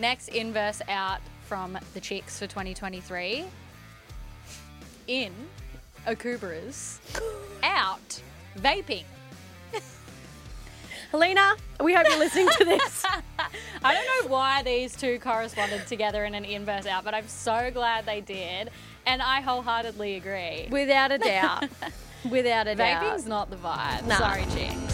Next inverse out from the chicks for 2023. In Akubras. Out vaping. Helena, we hope you're listening to this. I don't know why these two corresponded together in an inverse out, but I'm so glad they did. And I wholeheartedly agree. Without a doubt. Without a doubt. Vaping's not the vibe. Nah. Sorry, chicks.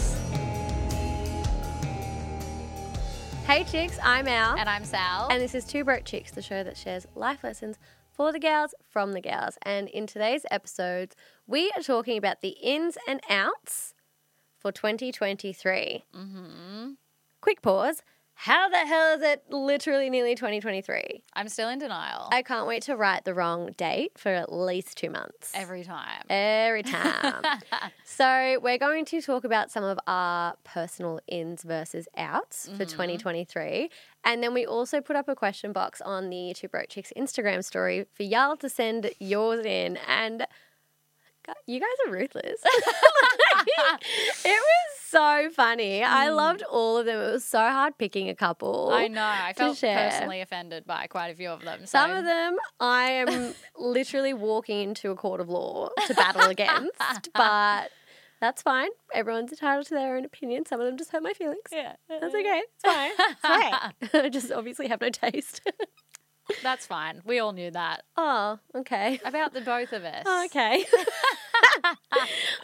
Hey chicks, I'm Al. And I'm Sal. And this is Two Broke Chicks, the show that shares life lessons for the gals from the gals. And in today's episode, we are talking about the ins and outs for 2023. Mm-hmm. Quick pause. How the hell is it literally nearly 2023? I'm still in denial. I can't wait to write the wrong date for at least two months. Every time. Every time. so, we're going to talk about some of our personal ins versus outs for mm-hmm. 2023. And then we also put up a question box on the Two Broke Chicks Instagram story for y'all to send yours in. And you guys are ruthless. it was so funny. I hmm. loved all of them. It was so hard picking a couple. I know. I felt share. personally offended by quite a few of them. Some of them I am literally walking into a court of law to battle against, but that's fine. Everyone's entitled to their own opinion. Some of them just hurt my feelings. Yeah. That's okay. It's fine. It's fine. I just obviously have no taste. That's fine. We all knew that. oh, okay. About the both of us. Okay.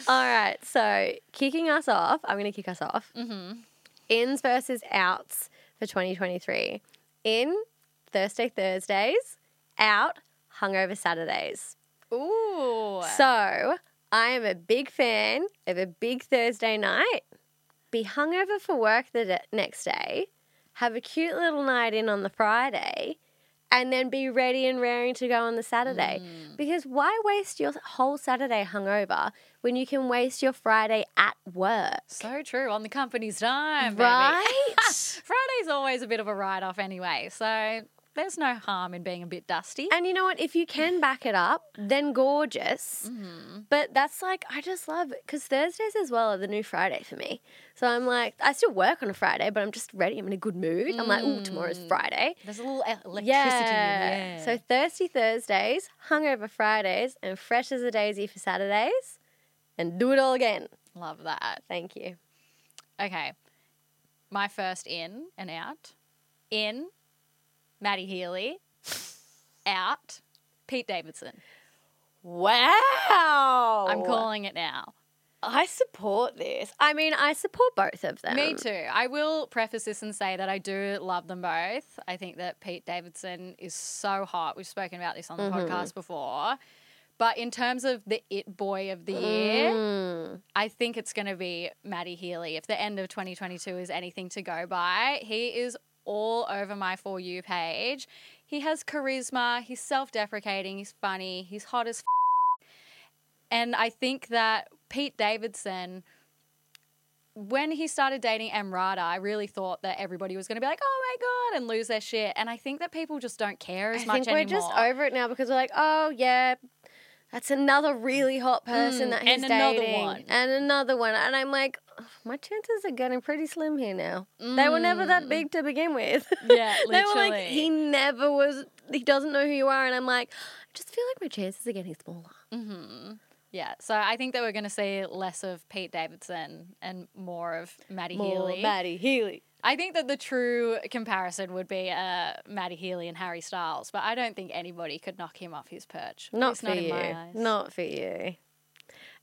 All right. So, kicking us off, I'm going to kick us off. Mm-hmm. Ins versus outs for 2023. In, Thursday, Thursdays. Out, hungover Saturdays. Ooh. So, I am a big fan of a big Thursday night. Be hungover for work the d- next day. Have a cute little night in on the Friday. And then be ready and raring to go on the Saturday. Mm. Because why waste your whole Saturday hungover when you can waste your Friday at work? so true. On the company's dime. baby. Right? Friday's always a bit of a write off anyway. So there's no harm in being a bit dusty. And you know what? If you can back it up, then gorgeous. Mm-hmm. But that's like, I just love it because Thursdays as well are the new Friday for me. So I'm like, I still work on a Friday, but I'm just ready. I'm in a good mood. I'm like, oh, tomorrow's Friday. There's a little electricity Yeah. in the. So thirsty Thursdays, hungover Fridays, and fresh as a daisy for Saturdays, and do it all again. Love that. Thank you. Okay. My first in and out. In, Matty Healy. Out, Pete Davidson. Wow. I'm calling it now. I support this. I mean, I support both of them. Me too. I will preface this and say that I do love them both. I think that Pete Davidson is so hot. We've spoken about this on the podcast before. But in terms of the it boy of the year, Mm. I think it's going to be Matty Healy. If the end of 2022 is anything to go by, he is all over my For You page. He has charisma, he's self deprecating, he's funny, he's hot as f- And I think that Pete Davidson, when he started dating Emrata, I really thought that everybody was going to be like, oh my God, and lose their shit. And I think that people just don't care as I much think we're anymore. just over it now because we're like, oh yeah, that's another really hot person Mm, that he's dating. and another dating, one. and another one, and I'm like, "Ugh, my chances are getting pretty slim here now. They were never that big to begin with. Mm. Yeah, they were like, literally. he never was. He doesn't know who you are, and I'm like, I just feel like my chances are getting smaller. Hmm. Yeah, so I think that we're going to see less of Pete Davidson and more of Maddie More Healy. Matty Healy. I think that the true comparison would be uh, Matty Healy and Harry Styles, but I don't think anybody could knock him off his perch. Not for not in you. my eyes. Not for you.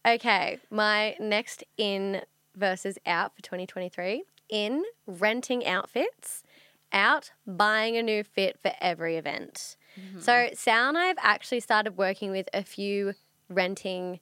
Okay, my next in versus out for 2023 in renting outfits, out buying a new fit for every event. So, Sal and I have actually started working with a few renting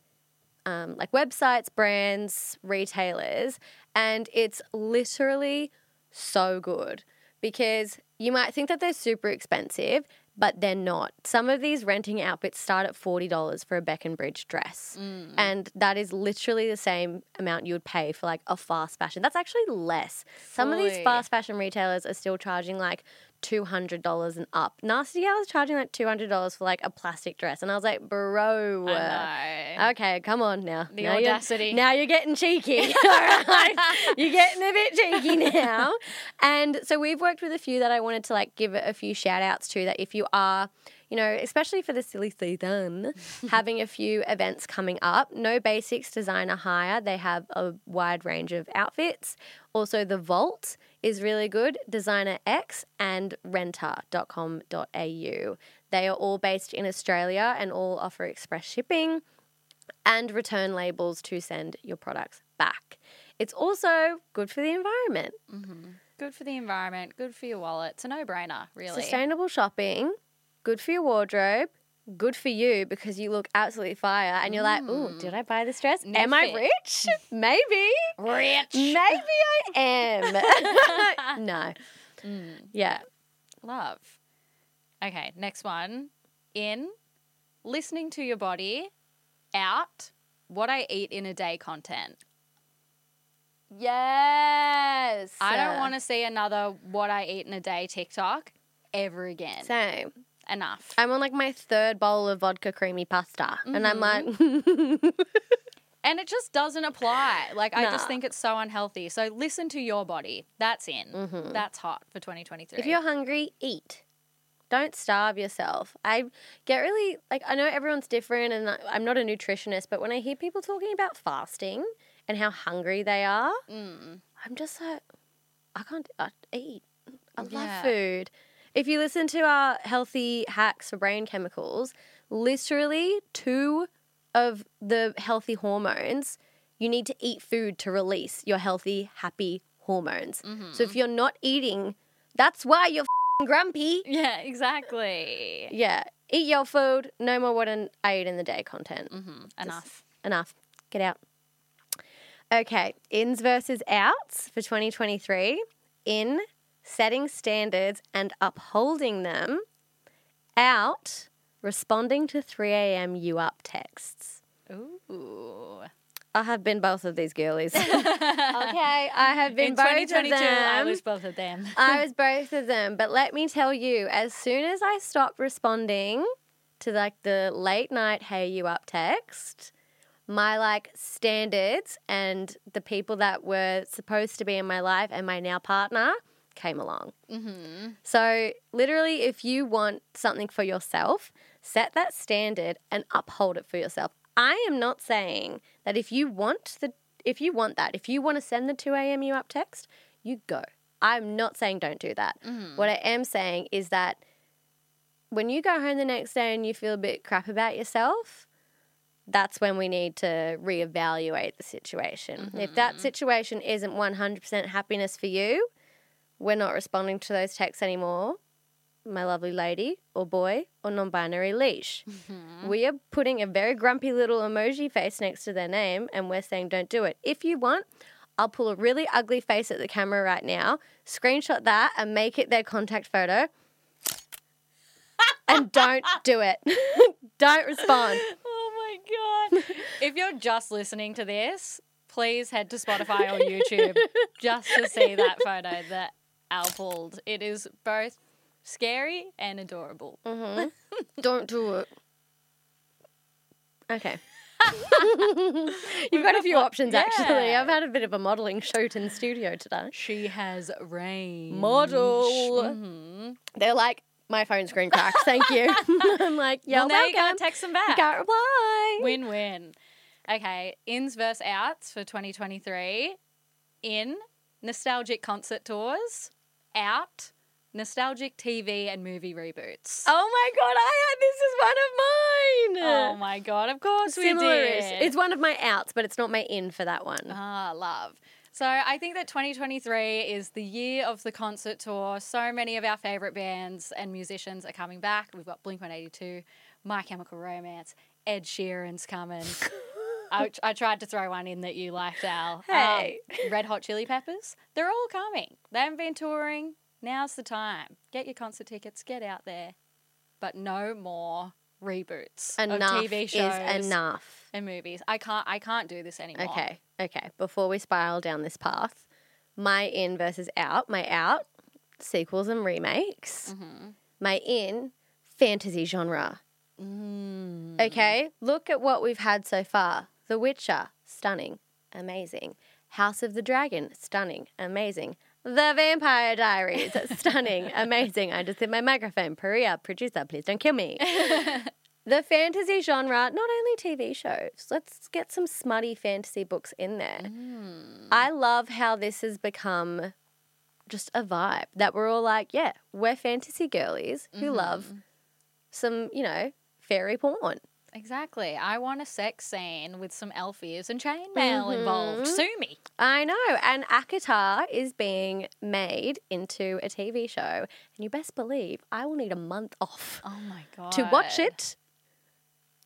um, like websites, brands, retailers, and it's literally so good because you might think that they're super expensive, but they're not. Some of these renting outfits start at $40 for a Bec and Bridge dress. Mm. And that is literally the same amount you would pay for like a fast fashion. That's actually less. Some of these fast fashion retailers are still charging like two hundred dollars and up. Nasty Gal is charging like two hundred dollars for like a plastic dress, and I was like, bro. I know. Okay, come on now. The now you're- audacity. now you're getting cheeky. All right. You're getting a bit cheeky now. And so we've worked with a few that I wanted to like give a few shout outs to that if you are, you know, especially for the silly season, having a few events coming up. No Basics Designer Hire. They have a wide range of outfits. Also, The Volte is really good. Designerex and renter.com.au. They are all based in Australia and all offer express shipping and return labels to send your products back. It's also good for the environment. Mm-hmm. Good for the environment, good for your wallet. It's a no brainer, really. Sustainable shopping, good for your wardrobe, good for you because you look absolutely fire and you're like, ooh, did I buy this dress? New am I rich? Maybe. Rich. Maybe I am. no. Mm. Yeah. Love. Okay, next one. In listening to your body, out what I eat in a day content. Yes. I don't want to see another what I eat in a day TikTok ever again. Same. Enough. I'm on like my third bowl of vodka creamy pasta, and I'm like, And it just doesn't apply. Like, I just Nah. think it's so unhealthy. So listen to your body. That's in. Mm-hmm. That's hot for 2023. if you're hungry, eat. Don't starve yourself. I get really like I know everyone's different, and I- I'm not a nutritionist, but when I hear people talking about fasting and how hungry they are, Mm. I'm just like, I can't I eat. I love Yeah. food. If you listen to our healthy hacks for brain chemicals, literally two of the healthy hormones, you need to eat food to release your healthy, happy hormones. So if you're not eating, that's why you're f***ing grumpy. yeah, exactly. Yeah, eat your food. No more what an I eat in the day content. hmm Enough. Enough. Get out. Okay, ins versus outs for 2023. In, setting standards and upholding them. Out, responding to 3 a.m. you up texts. Ooh. I have been both of these girlies. okay, I have been In both 2022, of them. I was both of them. I was both of them. But let me tell you, as soon as I stopped responding to like the late night hey you up text, my like standards and the people that were supposed to be in my life and my now partner came along. mm-hmm. So, literally, if you want something for yourself, set that standard and uphold it for yourself. I am not saying that if you want the if you want that, if you want to send the 2 a.m. you up text, you go. I'm not saying don't do that. What I am saying is that when you go home the next day and you feel a bit crap about yourself, that's when we need to reevaluate the situation. If that situation isn't 100% happiness for you, we're not responding to those texts anymore, my lovely lady or boy or non binary leash. Mm-hmm. We are putting a very grumpy little emoji face next to their name and we're saying don't do it. If you want, I'll pull a really ugly face at the camera right now, screenshot that, and make it their contact photo. and don't do it. don't respond. Oh my god. if you're just listening to this, please head to Spotify or YouTube just to see that photo that Pulled. It is both scary and adorable. Don't do it. Okay. You've got a few options actually. I've had a bit of a modelling shoot in studio today. She has range. Model. Mhm. They're like, my phone screen cracked. Thank you. I'm like, yeah, Well, now you gotta text them You back. can't reply. Win win. Okay, ins versus outs for 2023. In, nostalgic concert tours. Out, nostalgic TV and movie reboots. Oh my god, I had this is one of mine. Oh my god, of course we Similar. did. It's one of my outs, but it's not my in for that one. Ah, love. So I think that 2023 is the year of the concert tour. So many of our favorite bands and musicians are coming back. We've got Blink 182, My Chemical Romance, Ed Sheeran's coming. I, I tried to throw one in that you liked, Al. Hey. Um, Red Hot Chili Peppers. They're all coming. They haven't been touring. Now's the time. Get your concert tickets. Get out there. But no more reboots Enough of TV shows is enough. and movies. I can't. I can't do this anymore. Okay, okay. Before we spiral down this path, my in versus out. My out sequels and remakes. Mm-hmm. My in, fantasy genre. Mm. Okay, look at what we've had so far The Witcher, stunning, amazing. House of the Dragon, stunning, amazing. The Vampire Diaries, stunning, amazing. I just hit my microphone. Peria, producer, please don't kill me. the fantasy genre, not only TV shows, let's get some smutty fantasy books in there. Mm. I love how this has become just a vibe that we're all like, yeah, we're fantasy girlies who love some, you know, fairy porn. Exactly. I want a sex scene with some elf ears and chainmail involved. Mhm. Sue me. I know. And ACOTAR is being made into a TV show. And you best believe I will need a month off Oh my god. to watch it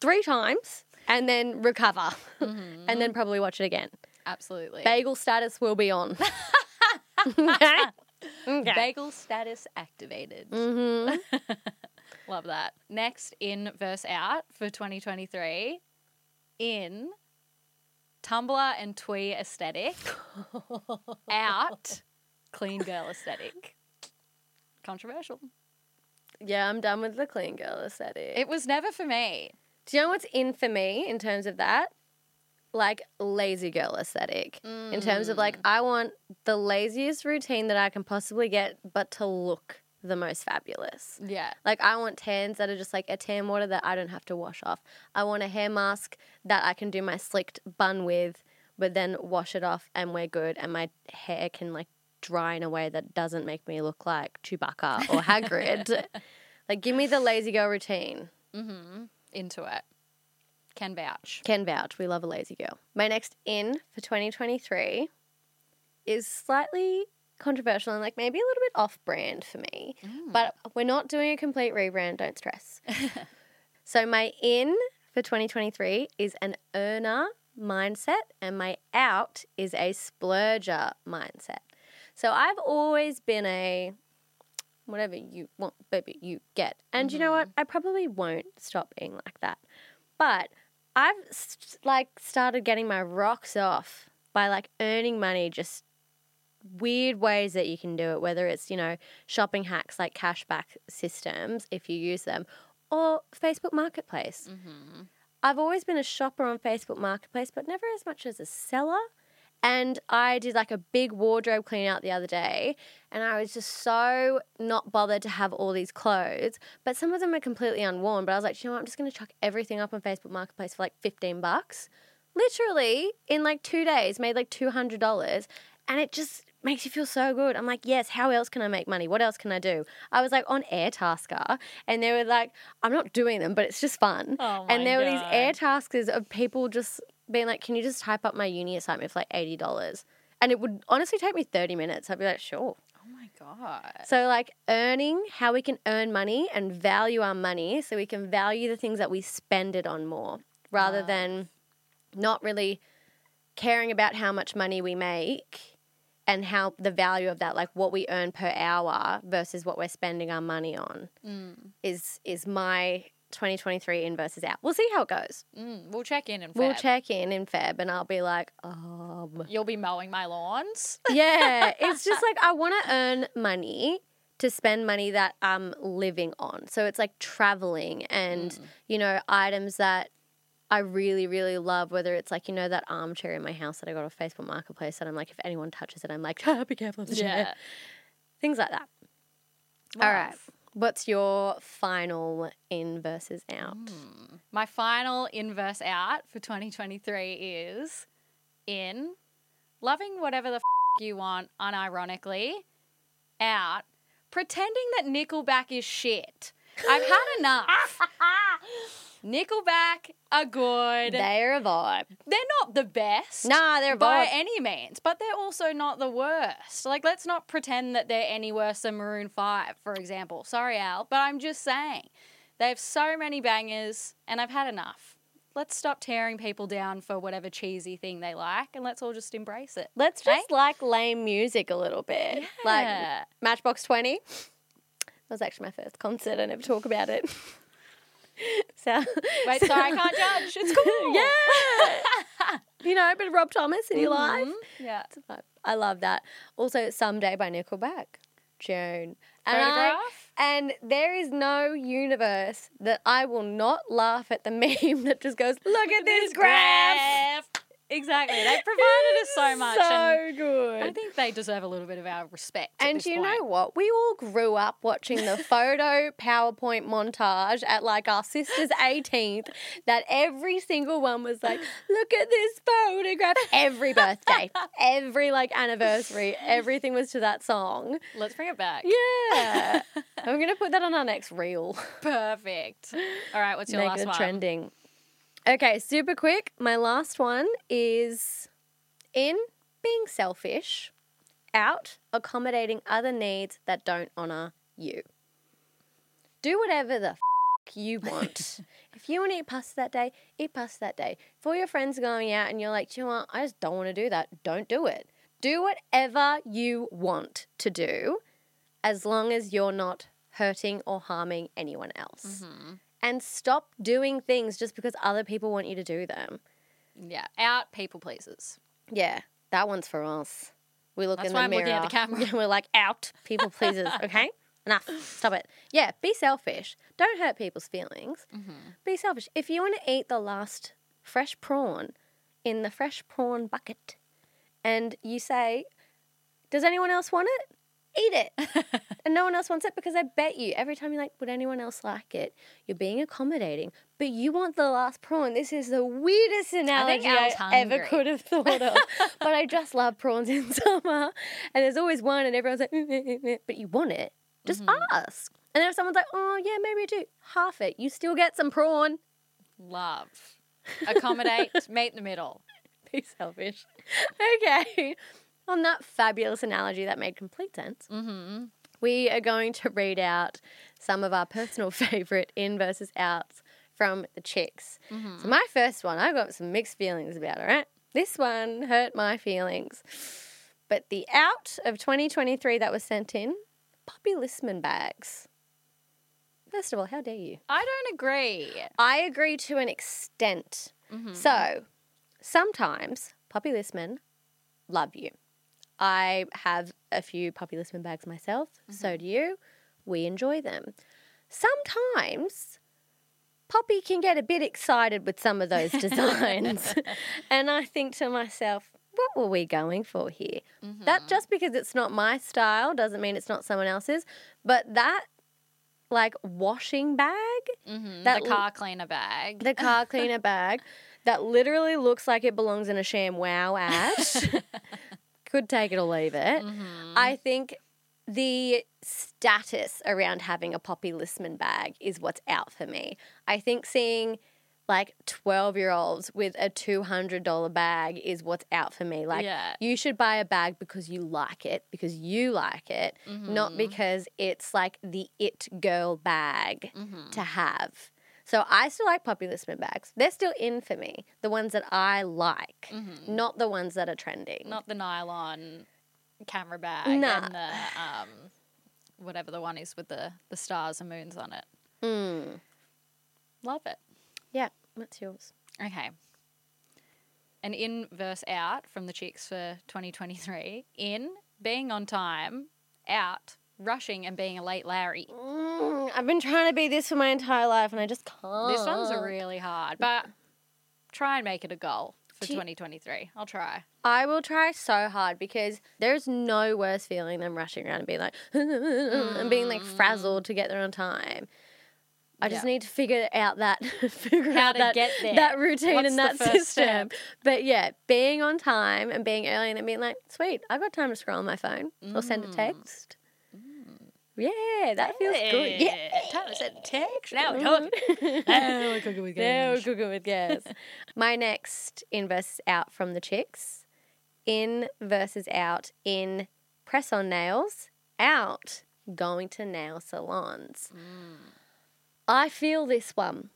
three times and then recover and then probably watch it again. Absolutely. Bagel status will be on. okay. Okay. Bagel status activated. hmm Love that. Next in verse out for 2023 in Tumblr and Twee aesthetic. out clean girl aesthetic. Controversial. Yeah, I'm done with the clean girl aesthetic. It was never for me. Do you know what's in for me in terms of that? Like lazy girl aesthetic. In terms of like, mm. I want the laziest routine that I can possibly get, but to look the most fabulous. Yeah. Like, I want tans that are just like a tan water that I don't have to wash off. I want a hair mask that I can do my slicked bun with, but then wash it off and we're good. And my hair can like dry in a way that doesn't make me look like Chewbacca or Hagrid. like, give me the lazy girl routine. Mm-hmm. Into it. Can vouch. Can vouch. We love a lazy girl. My next in for 2023 is slightly controversial and like maybe a little bit off brand for me, mm. but we're not doing a complete rebrand. Don't stress. so, my in for 2023 is an earner mindset, and my out is a splurger mindset. So, I've always been a whatever you want, baby, you get. And you know what? Mm-hmm. I probably won't stop being like that. But I've s- like started getting my rocks off by like earning money just weird ways that you can do it whether it's you know shopping hacks like cashback systems if you use them or Facebook Marketplace. Mm-hmm. I've always been a shopper on Facebook Marketplace but never as much as a seller. And I did like a big wardrobe clean out the other day, and I was just so not bothered to have all these clothes. But some of them are completely unworn. But I was like, you know what? I'm just going to chuck everything up on Facebook Marketplace for like 15 bucks. Literally, in like two days, made like $200. And it just makes you feel so good. I'm like, yes, how else can I make money? What else can I do? I was like on Airtasker, and they were like, I'm not doing them, but it's just fun. Oh my and there were these God. air taskers of people just being like, can you just type up my uni assignment for like $80? And it would honestly take me 30 minutes. I'd be like, sure. Oh my god. So, like, earning, how we can earn money and value our money so we can value the things that we spend it on more rather than not really caring about how much money we make and how the value of that, like what we earn per hour versus what we're spending our money on, Mm. is is my 2023 in versus out. We'll see how it goes. Mm. We'll check in in and We'll check in in Feb and I'll be like, um, You'll be mowing my lawns. yeah, it's just like I want to earn money to spend money that I'm living on. So it's like traveling and, you know, items that I really, really love, whether it's like, you know, that armchair in my house that I got off Facebook Marketplace that I'm like, if anyone touches it, I'm like, ah, be careful of the chair. Yeah. Things like that. All right. Love. What's your final in versus out? Hmm. My final inverse out for 2023 is in loving whatever the f- you want unironically, out pretending that Nickelback is shit. I've had enough. Nickelback are good. They're a vibe. They're not the best. Nah, they're a by vibe. any means, but they're also not the worst. Like, let's not pretend that they're any worse than Maroon 5, for example. Sorry, Al, but I'm just saying. They have so many bangers, and I've had enough. Let's stop tearing people down for whatever cheesy thing they like, and let's all just embrace it. Let's just Hey? like lame music a little bit. Like Matchbox 20. That was actually my first concert. I never talk about it. so, Wait, sorry, I can't judge. It's cool. yeah. you know, but Rob Thomas in your life. Mhm. Yeah. It's a vibe. I love that. Also, Someday by Nickelback. June. And I- and there is no universe that I will not laugh at the meme that just goes, look at this graph. Exactly. They provided us so much. So good. I think they deserve a little bit of our respect. And you point. know what? We all grew up watching the photo PowerPoint montage at like our sister's 18th, that every single one was like, look at this photograph. Every birthday, every like anniversary, everything was to that song. Let's bring it back. Yeah. I'm going to put that on our next reel. Perfect. All right, what's your Make last one? trending. Okay, super quick. My last one is in being selfish, out accommodating other needs that don't honor you. Do whatever the f- you want. if you want to eat pasta that day, eat pasta that day. If all your friends are going out and you're like, you know what? I just don't want to do that. Don't do it. Do whatever you want to do as long as you're not hurting or harming anyone else Mm-hmm. And stop doing things just because other people want you to do them. Yeah, out people pleasers. Yeah, that one's for us. We look That's in why the I'm mirror. looking at the camera. and we're like, out, people pleasers. Okay, enough. Stop it. Yeah, be selfish. Don't hurt people's feelings. Mm-hmm. Be selfish. If you want to eat the last fresh prawn in the fresh prawn bucket, and you say, "Does anyone else want it?" Eat it. and no one else wants it because I bet you every time you're like, would anyone else like it? You're being accommodating, but you want the last prawn. This is the weirdest analogy I, Al's ever could have thought of. but I just love prawns in summer, and there's always one, and everyone's like, but you want it. Just mm-hmm. ask. And then if someone's like, oh yeah, maybe I do, half it. You still get some prawn. Love. Accommodate, meet in the middle. Be selfish. Okay. On that fabulous analogy that made complete sense. Mm-hmm. we are going to read out some of our personal favorite in versus outs from the chicks. So my first one, I've got some mixed feelings about, all right? This one hurt my feelings. But the out of 2023 that was sent in, Poppy Lissiman bags. First of all, how dare you? I don't agree. I agree to an extent. Mm-hmm. So, sometimes Poppy Lissiman love you. I have a few Poppy Lissiman bags myself. So do you. We enjoy them. Sometimes Poppy can get a bit excited with some of those designs. and I think to myself, what were we going for here? That just because it's not my style doesn't mean it's not someone else's. But that like washing bag Mm-hmm. That the car cleaner bag. the car cleaner bag that literally looks like it belongs in a ShamWow ad. Could take it or leave it. Mm-hmm. I think the status around having a Poppy Lissiman bag is what's out for me. I think seeing like 12 year olds with a $200 bag is what's out for me. Like, Yeah. you should buy a bag because you like it, because you like it, Mm-hmm. not because it's like the it girl bag Mm-hmm. to have. So I still like Poppy Lissiman bags. They're still in for me. The ones that I like, not the ones that are trending. Mm-hmm. Not the nylon camera bag Nah. and the um, whatever the one is with the, the stars and moons on it. Mm. Love it. Yeah, what's yours? Okay. An in verse out from the chicks for 2023. In, being on time. Out, rushing and being a late Larry. Mm, I've been trying to be this for my entire life and I just can't. This one's really hard, but try and make it a goal for Do you- 2023. I'll try. I will try so hard because there's no worse feeling than rushing around and being like, and being like frazzled to get there on time. I just Mm. Yeah. need to figure out that figure How out to that, get there. that routine What's and that system. step? But yeah, being on time and being early and then being like, sweet, I've got time to scroll on my phone or send a Mm. text. Yeah, that feels good. Yeah. Time to send text. Now we're mm. talking. now we're cooking with gas. Now we're cooking with gas. My next in versus out from the chicks. In versus out in press on nails. Out going to nail salons. Mm. I feel this one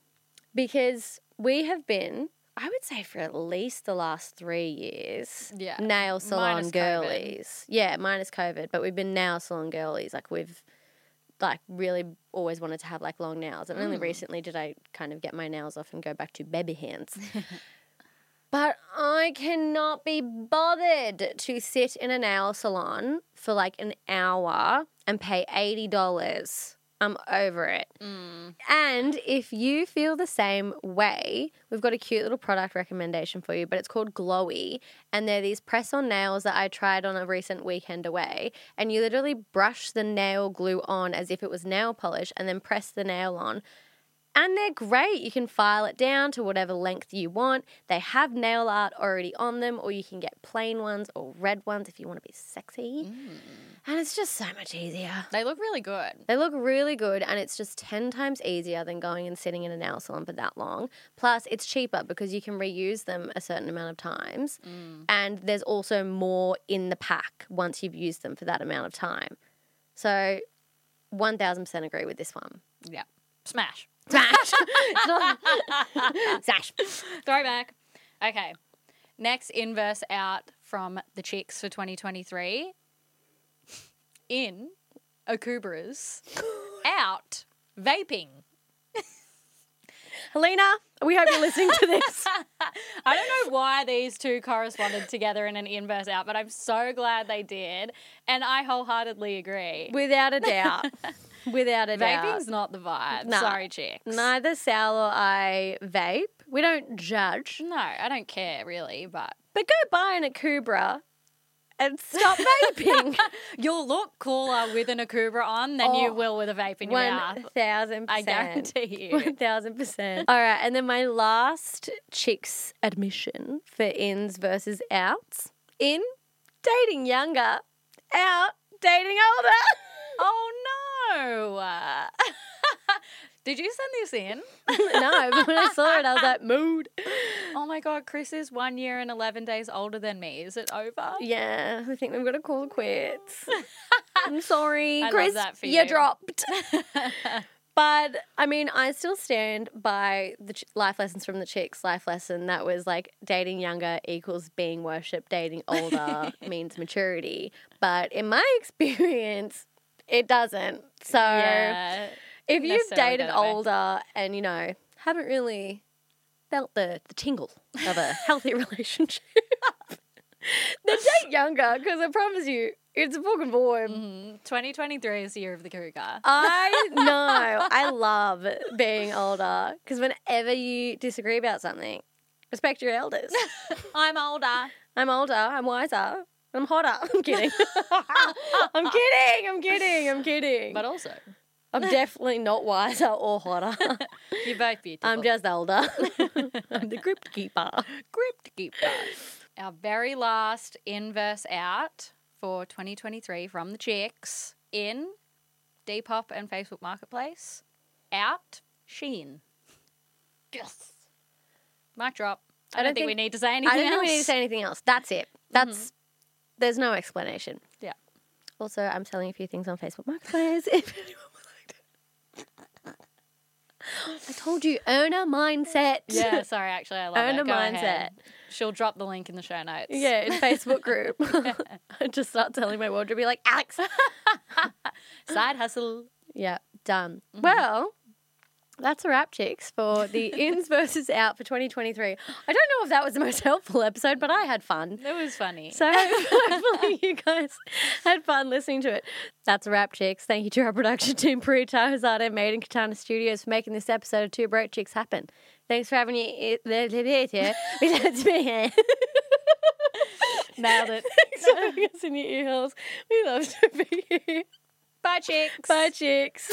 because we have been, I would say, for at least the last three years, Yeah. nail salon Minus COVID. girlies. Yeah, minus COVID, but we've been nail salon girlies. Like we've like really always wanted to have like long nails, and only Mm. recently did I kind of get my nails off and go back to baby hands. But I cannot be bothered to sit in a nail salon for like an hour and pay $80. I'm over it. Mm. And if you feel the same way, we've got a cute little product recommendation for you, but it's called Glowy. And they're these press on nails that I tried on a recent weekend away. And you literally brush the nail glue on as if it was nail polish and then press the nail on. And they're great. You can file it down to whatever length you want. They have nail art already on them, or you can get plain ones or red ones if you want to be sexy. Mm. And it's just so much easier. They look really good. They look really good, and it's just 10 times easier than going and sitting in a nail salon for that long. Plus, it's cheaper because you can reuse them a certain amount of times. Mm. And there's also more in the pack once you've used them for that amount of time. So, 1000% agree with this one. Yeah. Smash. Smash! Smash! Throwback. Okay. Next inverse out from the chicks for 2023. In Akubra's out vaping. Helena, we hope you're listening to this. I don't know why these two corresponded together in an inverse out, but I'm so glad they did. And I wholeheartedly agree. Without a doubt. Without a doubt. Vaping's not the vibe. Nah. Sorry, chicks. Neither Sal or I vape. We don't judge. No, I don't care really, but But go buy an Akubra and stop vaping. you'll look cooler with an Akubra on than you Oh, will with a vape in your One mouth. thousand I guarantee you. One thousand percent. All right, and then my last chicks admission for ins versus outs. In dating younger, out dating older. Oh no! Did you send this in? no, but when I saw it, I was like, mood. Oh my god, Chris is one year and 11 days older than me. Is it over? Yeah, I think we've got to call it quits. I'm sorry, I love Chris. you you. dropped. But I mean, I still stand by the ch- life lessons from the chicks. Life lesson that was like dating younger equals being worshipped, dating older means maturity. But in my experience, it doesn't. So yeah. if you've dated older and you know haven't really felt the the tingle of a healthy relationship, then date younger because I promise you, it's a fucking void. Mhm. 2023 is the year of the cougar. I know. I love being older because whenever you disagree about something, respect your elders. I'm older. I'm older. I'm wiser. I'm hotter. I'm kidding. I'm kidding. I'm kidding. I'm kidding. But also, I'm definitely not wiser or hotter. you're both beautiful. I'm just older. I'm the crypt keeper. Crypt keeper. Our very last inverse out for 2023 from the chicks in Depop and Facebook Marketplace. Out Shein. Yes. Mic drop. I, I don't, don't think, we need to say anything I don't else. think we need to say anything else. That's it. Mm-hmm. That's there's no explanation. Yeah. Also, I'm selling a few things on Facebook Marketplace. If anyone would like to. I told you, owner mindset. Yeah, sorry, actually, I love Earn it. Go mindset. ahead. She'll drop the link in the show notes. Yeah, in Facebook group. I just start telling my wardrobe, be like, Alex. Side hustle. Yeah, done. Mm-hmm. Well, that's a wrap, chicks, for the ins versus out for 2023. I don't know if that was the most helpful episode, but I had fun. It was funny. So hopefully you guys had fun listening to it. That's a wrap, chicks. Thank you to our production team, Purita Hosada, Made in Katana Studios, for making this episode of Two Broke Chicks happen. Thanks for having here. Thanks for Nailed it. having us in your ear holes. We love to be here. Bye, chicks. Bye, chicks.